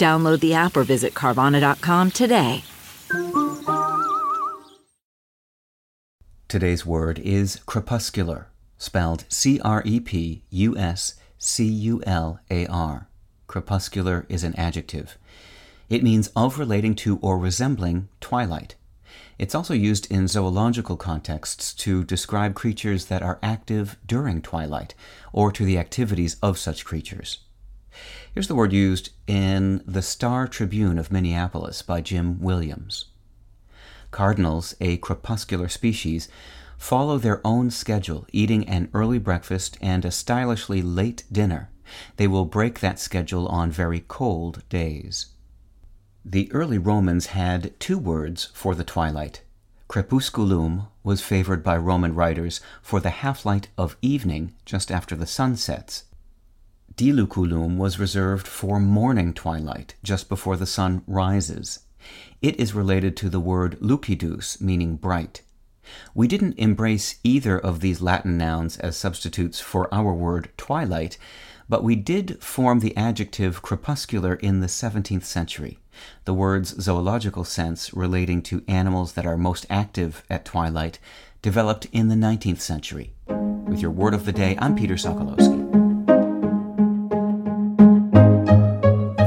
Download the app or visit Carvana.com today. Today's word is crepuscular, spelled C R E P U S C U L A R. Crepuscular is an adjective. It means of relating to or resembling twilight. It's also used in zoological contexts to describe creatures that are active during twilight, or to the activities of such creatures. Here's the word used in the Star Tribune of Minneapolis by Jim Williams. Cardinals, a crepuscular species, follow their own schedule, eating an early breakfast and a stylishly late dinner. They will break that schedule on very cold days. The early Romans had two words for the twilight. Crepusculum was favored by Roman writers for the half light of evening just after the sun sets. Diluculum was reserved for morning twilight just before the sun rises. It is related to the word lucidus, meaning bright. We didn't embrace either of these Latin nouns as substitutes for our word twilight, but we did form the adjective crepuscular in the 17th century the word's zoological sense relating to animals that are most active at twilight developed in the 19th century. With your word of the day, I'm Peter Sokolowski.